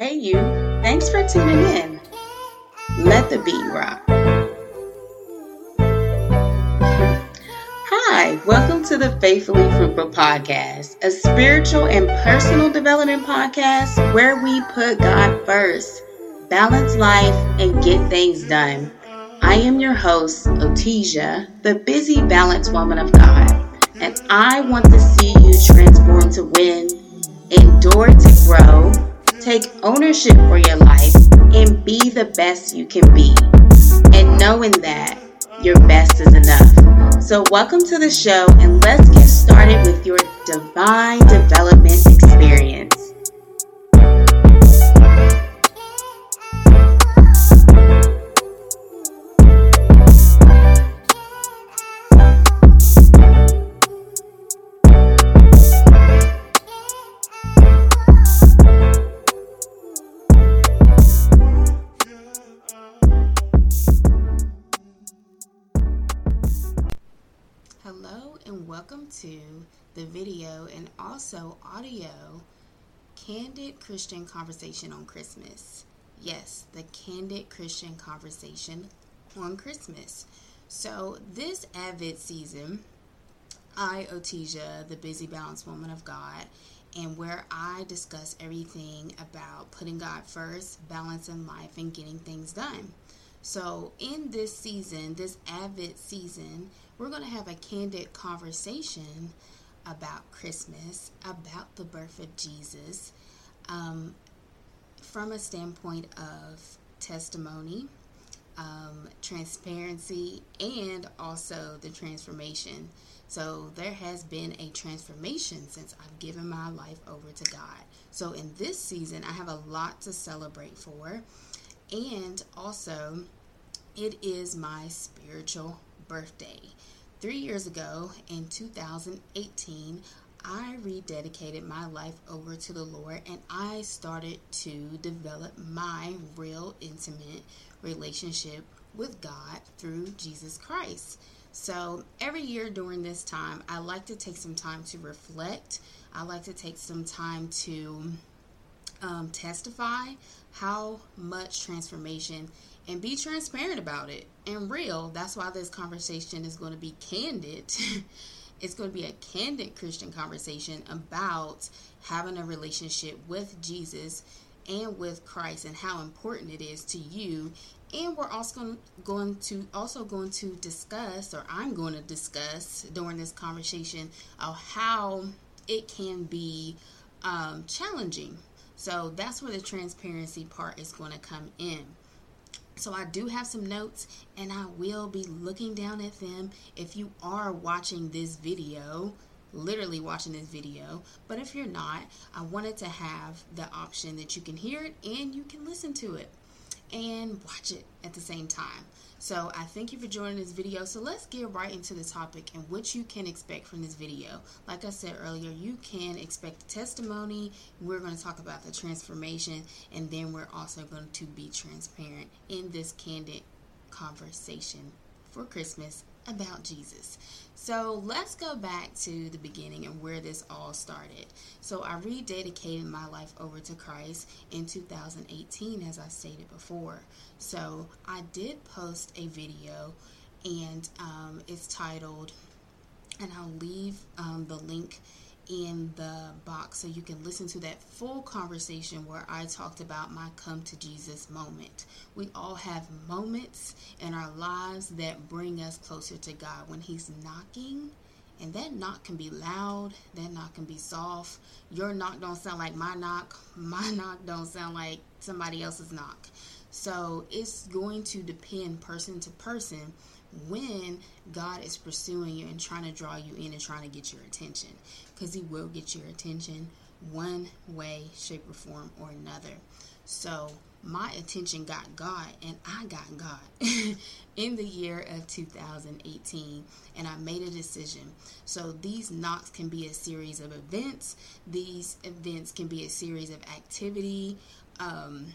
Hey, you. Thanks for tuning in. Let the beat rock. Hi, welcome to the Faithfully Fruitful Podcast, a spiritual and personal development podcast where we put God first, balance life, and get things done. I am your host, Otesia, the busy, balanced woman of God, and I want to see you transform to win, endure to grow, take ownership for your life, and be the best you can be. And knowing that your best is enough. So, welcome to the show, and let's get started with your divine development experience. The video and also audio Candid Christian Conversation on Christmas. Yes, the Candid Christian Conversation on Christmas. So, this Advent season, I, Otesia, the busy balanced woman of God, and where I discuss everything about putting God first, balancing life, and getting things done. So, in this season, this Advent season, we're going to have a candid conversation about Christmas, about the birth of Jesus, um, from a standpoint of testimony, um, transparency, and also the transformation. So, there has been a transformation since I've given my life over to God. So, in this season, I have a lot to celebrate for. And also, it is my spiritual birthday. Three years ago, in 2018, I rededicated my life over to the Lord and I started to develop my real intimate relationship with God through Jesus Christ. So, every year during this time, I like to take some time to reflect. I like to take some time to um, testify how much transformation and be transparent about it and real. That's why this conversation is going to be candid. it's going to be a candid Christian conversation about having a relationship with Jesus and with Christ and how important it is to you. And we're also going to also going to discuss, or I'm going to discuss during this conversation, of how it can be um, challenging. So that's where the transparency part is going to come in. So I do have some notes and I will be looking down at them if you are watching this video, literally watching this video. But if you're not, I wanted to have the option that you can hear it and you can listen to it and watch it at the same time. So I thank you for joining this video. So let's get right into the topic and what you can expect from this video. Like I said earlier, you can expect testimony. We're going to talk about the transformation and then we're also going to be transparent in this candid conversation for Christmas about Jesus. So let's go back to the beginning and where this all started. So I rededicated my life over to Christ in 2018, as I stated before. So I did post a video, and um, it's titled, and I'll leave um, the link in the box so you can listen to that full conversation where I talked about my come to Jesus moment. We all have moments in our lives that bring us closer to God when He's knocking. And that knock can be loud, that knock can be soft. Your knock don't sound like my knock, my knock don't sound like somebody else's knock. So it's going to depend person to person when God is pursuing you and trying to draw you in and trying to get your attention. Because He will get your attention one way, shape, or form or another. So my attention got God and I got God in the year of 2018 and I made a decision. So these knocks can be a series of events. These events can be a series of activity. Um,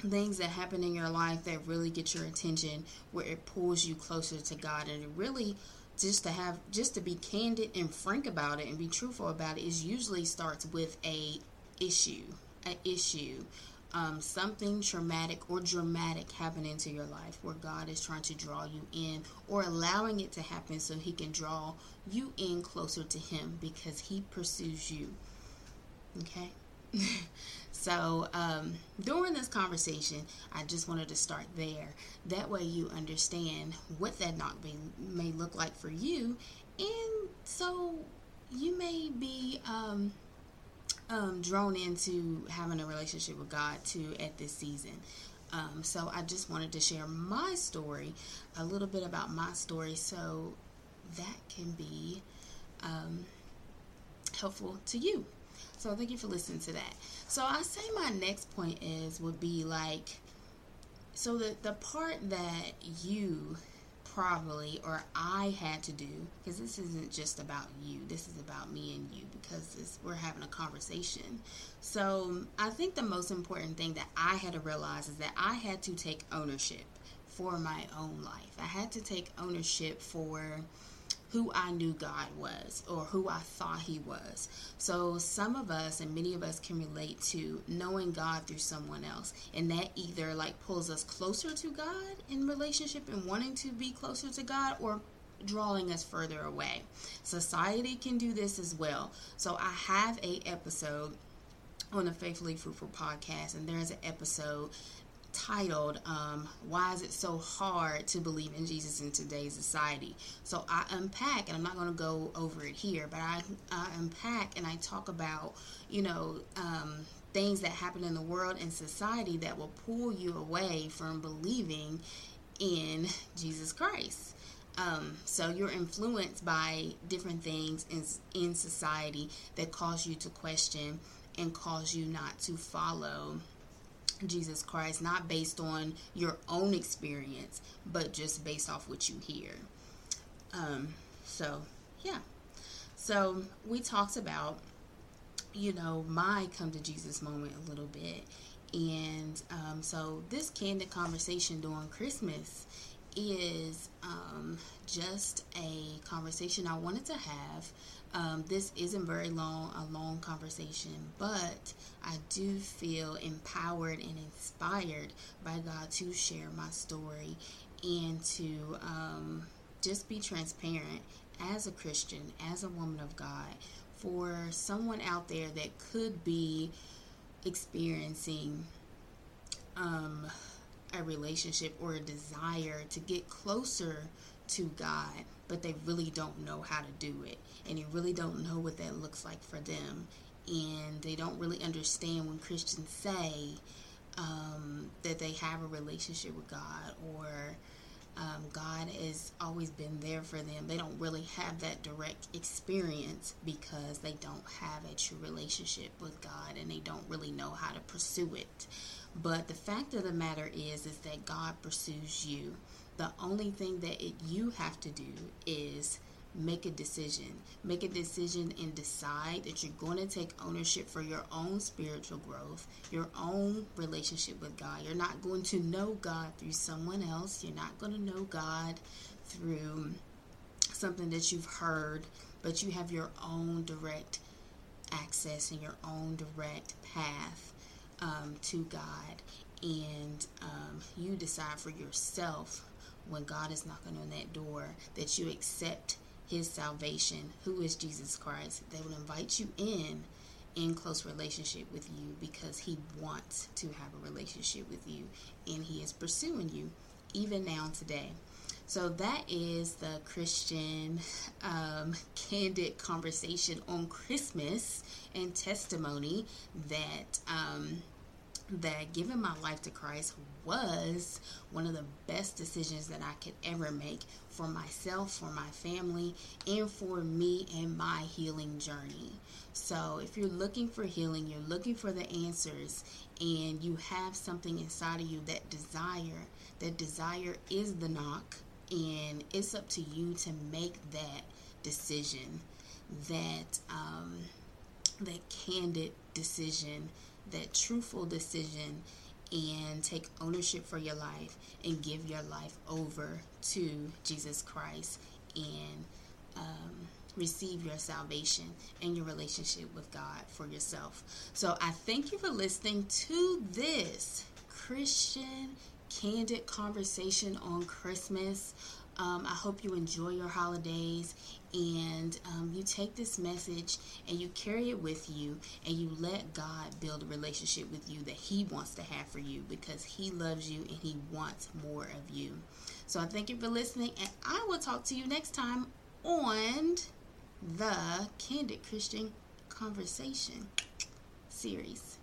things that happen in your life that really get your attention where it pulls you closer to God and really just to have just to be candid and frank about it and be truthful about it is usually starts with a issue a issue um, something traumatic or dramatic happening to your life where God is trying to draw you in or allowing it to happen so He can draw you in closer to Him because He pursues you. Okay? so, um, during this conversation, I just wanted to start there. That way, you understand what that knock may, may look like for you. And so, you may be. Um, um, drawn into having a relationship with God too at this season. Um, so I just wanted to share my story, a little bit about my story, so that can be um, helpful to you. So thank you for listening to that. So I say my next point is would be like, so the the part that you probably or I had to do because this isn't just about you. This is about me and you because we're having a conversation. So I think the most important thing that I had to realize is that I had to take ownership for my own life. I had to take ownership for who I knew God was or who I thought He was. So, some of us and many of us can relate to knowing God through someone else, and that either like pulls us closer to God in relationship and wanting to be closer to God, or drawing us further away. Society can do this as well. So, I have a episode on the Faithfully Fruitful podcast, and there's an episode titled um, Why is it so hard to believe in Jesus in today's society? So I unpack, and I'm not going to go over it here, but I, unpack and I talk about, you know, um, things that happen in the world and society that will pull you away from believing in Jesus Christ. Um, so you're influenced by different things in, in society that cause you to question and cause you not to follow Jesus Christ, not based on your own experience, but just based off what you hear. Um, so, yeah. So, we talked about, you know, my come to Jesus moment a little bit. And um, so, this candid conversation during Christmas is um, just a conversation I wanted to have um, this isn't very long, a long conversation, but I do feel empowered and inspired by God to share my story and to um, just be transparent as a Christian, as a woman of God, for someone out there that could be experiencing um, a relationship or a desire to get closer to God, but they really don't know how to do it and they really don't know what that looks like for them. And they don't really understand when Christians say um, that they have a relationship with God or um, God has always been there for them. They don't really have that direct experience because they don't have a true relationship with God and they don't really know how to pursue it. But the fact of the matter is, is that God pursues you. The only thing that it, you have to do is make a decision. Make a decision and decide that you're going to take ownership for your own spiritual growth, your own relationship with God. You're not going to know God through someone else. You're not going to know God through something that you've heard, but you have your own direct access and your own direct path um, to God. And um, you decide for yourself when God is knocking on that door that you accept his salvation, who is Jesus Christ. They will invite you in in close relationship with you because he wants to have a relationship with you and he is pursuing you even now today. So that is the Christian um, candid conversation on Christmas and testimony that um, that giving my life to Christ was one of the best decisions that I could ever make for myself, for my family, and for me and my healing journey. So, if you're looking for healing, you're looking for the answers, and you have something inside of you that desire, that desire is the knock, and it's up to you to make that decision, that um, that candid decision that truthful decision and take ownership for your life and give your life over to Jesus Christ and um, receive your salvation and your relationship with God for yourself. So I thank you for listening to this Christian candid conversation on Christmas. Um, I hope you enjoy your holidays and um, you take this message and you carry it with you and you let God build a relationship with you that He wants to have for you because He loves you and He wants more of you. So I thank you for listening and I will talk to you next time on the Candid Christian Conversation series.